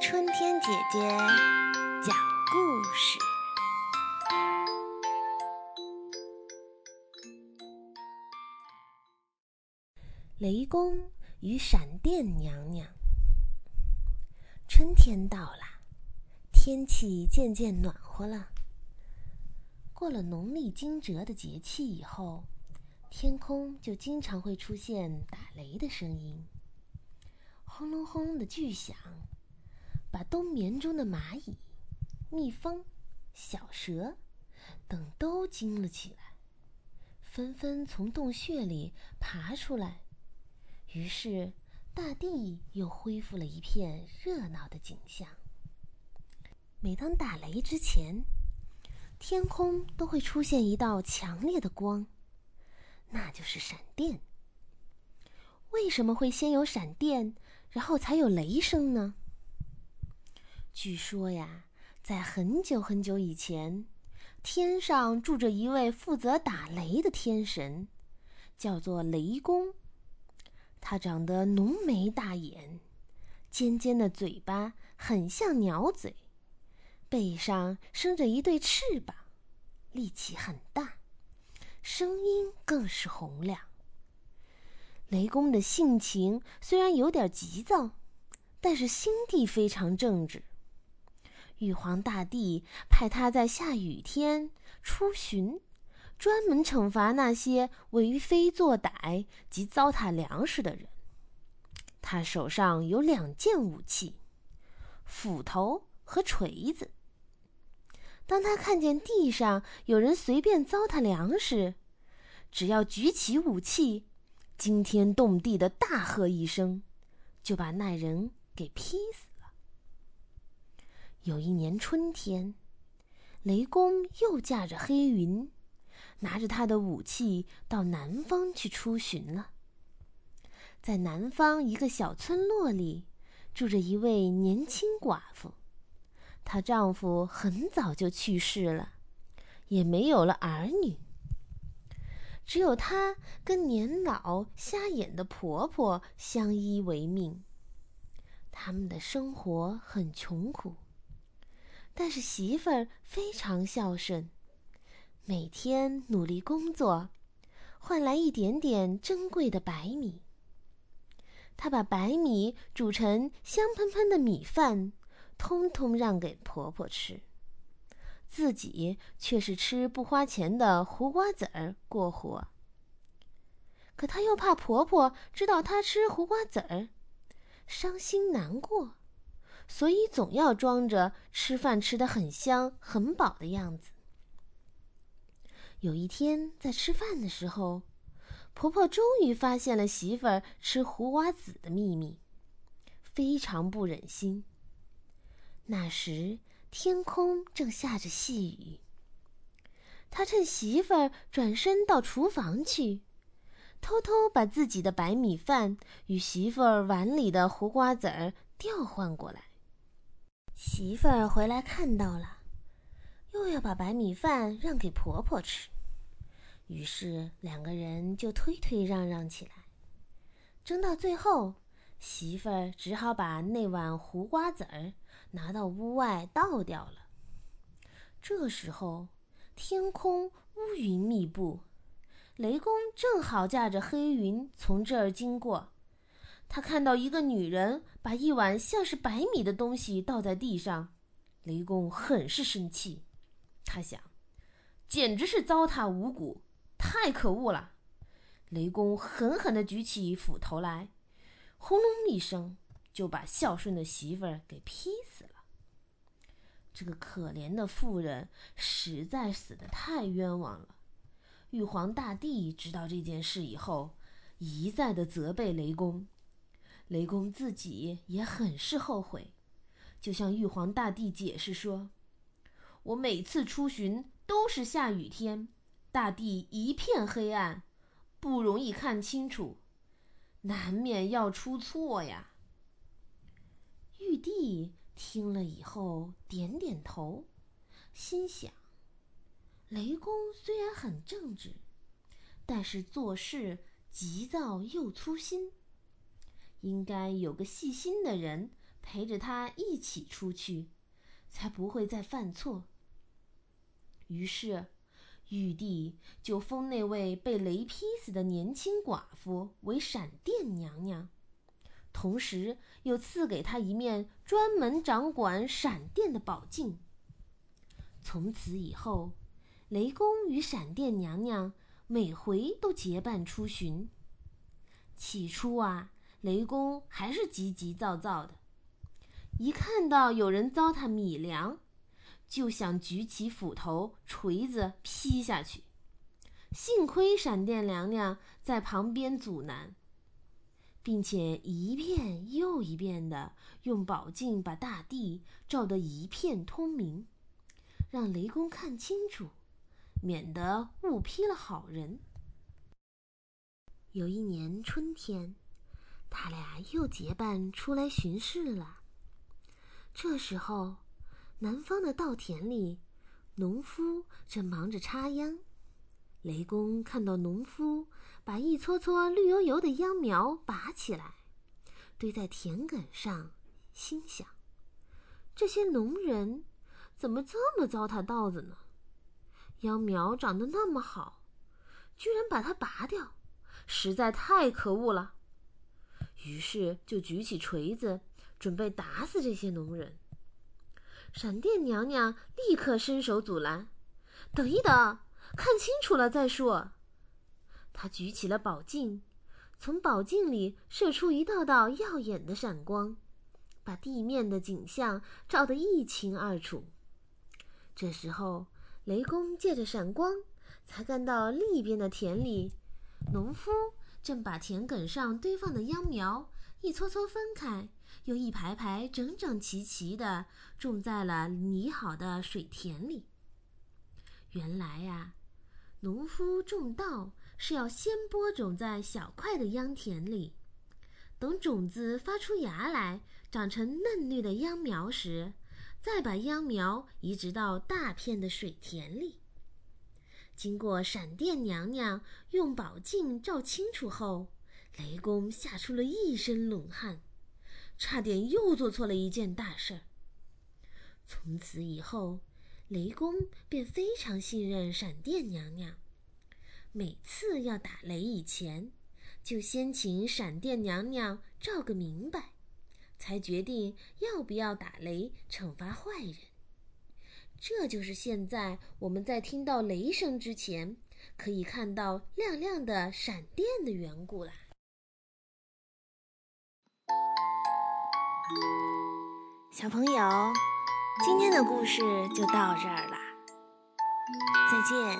春天姐姐讲故事：雷公与闪电娘娘。春天到了，天气渐渐暖和了。过了农历惊蛰的节气以后，天空就经常会出现打雷的声音，轰隆轰隆的巨响，把冬眠中的蚂蚁、蜜蜂、小蛇等都惊了起来，纷纷从洞穴里爬出来。于是，大地又恢复了一片热闹的景象。每当打雷之前，天空都会出现一道强烈的光，那就是闪电。为什么会先有闪电，然后才有雷声呢？据说呀，在很久很久以前，天上住着一位负责打雷的天神，叫做雷公。他长得浓眉大眼，尖尖的嘴巴很像鸟嘴。背上生着一对翅膀，力气很大，声音更是洪亮。雷公的性情虽然有点急躁，但是心地非常正直。玉皇大帝派他在下雨天出巡，专门惩罚那些为非作歹及糟蹋粮食的人。他手上有两件武器：斧头和锤子。当他看见地上有人随便糟蹋粮食，只要举起武器，惊天动地的大喝一声，就把那人给劈死了。有一年春天，雷公又驾着黑云，拿着他的武器到南方去出巡了。在南方一个小村落里，住着一位年轻寡妇。她丈夫很早就去世了，也没有了儿女。只有她跟年老瞎眼的婆婆相依为命。他们的生活很穷苦，但是媳妇儿非常孝顺，每天努力工作，换来一点点珍贵的白米。她把白米煮成香喷喷的米饭。通通让给婆婆吃，自己却是吃不花钱的胡瓜子儿过活。可她又怕婆婆知道她吃胡瓜子儿，伤心难过，所以总要装着吃饭吃得很香很饱的样子。有一天在吃饭的时候，婆婆终于发现了媳妇儿吃胡瓜子的秘密，非常不忍心。那时天空正下着细雨，他趁媳妇儿转身到厨房去，偷偷把自己的白米饭与媳妇儿碗里的胡瓜子儿调换过来。媳妇儿回来看到了，又要把白米饭让给婆婆吃，于是两个人就推推让让起来，争到最后。媳妇儿只好把那碗胡瓜子儿拿到屋外倒掉了。这时候，天空乌云密布，雷公正好驾着黑云从这儿经过。他看到一个女人把一碗像是白米的东西倒在地上，雷公很是生气。他想，简直是糟蹋五谷，太可恶了。雷公狠狠地举起斧头来。轰隆一声，就把孝顺的媳妇儿给劈死了。这个可怜的妇人实在死得太冤枉了。玉皇大帝知道这件事以后，一再的责备雷公。雷公自己也很是后悔，就向玉皇大帝解释说：“我每次出巡都是下雨天，大地一片黑暗，不容易看清楚。”难免要出错呀。玉帝听了以后点点头，心想：雷公虽然很正直，但是做事急躁又粗心。应该有个细心的人陪着他一起出去，才不会再犯错。于是，玉帝就封那位被雷劈死的年轻寡妇为闪电娘娘，同时又赐给他一面专门掌管闪电的宝镜。从此以后，雷公与闪电娘娘每回都结伴出巡。起初啊。雷公还是急急躁躁的，一看到有人糟蹋米粮，就想举起斧头、锤子劈下去。幸亏闪电娘娘在旁边阻拦，并且一遍又一遍的用宝镜把大地照得一片通明，让雷公看清楚，免得误劈了好人。有一年春天。他俩又结伴出来巡视了。这时候，南方的稻田里，农夫正忙着插秧。雷公看到农夫把一撮撮绿油油的秧苗拔起来，堆在田埂上，心想：这些农人怎么这么糟蹋稻子呢？秧苗长得那么好，居然把它拔掉，实在太可恶了。于是就举起锤子，准备打死这些农人。闪电娘娘立刻伸手阻拦：“等一等，看清楚了再说。”他举起了宝镜，从宝镜里射出一道道耀眼的闪光，把地面的景象照得一清二楚。这时候，雷公借着闪光，才看到另一边的田里，农夫。正把田埂上堆放的秧苗一撮撮分开，又一排排整整齐齐地种在了拟好的水田里。原来呀，农夫种稻是要先播种在小块的秧田里，等种子发出芽来，长成嫩绿的秧苗时，再把秧苗移植到大片的水田里。经过闪电娘娘用宝镜照清楚后，雷公吓出了一身冷汗，差点又做错了一件大事儿。从此以后，雷公便非常信任闪电娘娘，每次要打雷以前，就先请闪电娘娘照个明白，才决定要不要打雷惩罚坏人。这就是现在我们在听到雷声之前，可以看到亮亮的闪电的缘故啦。小朋友，今天的故事就到这儿啦，再见。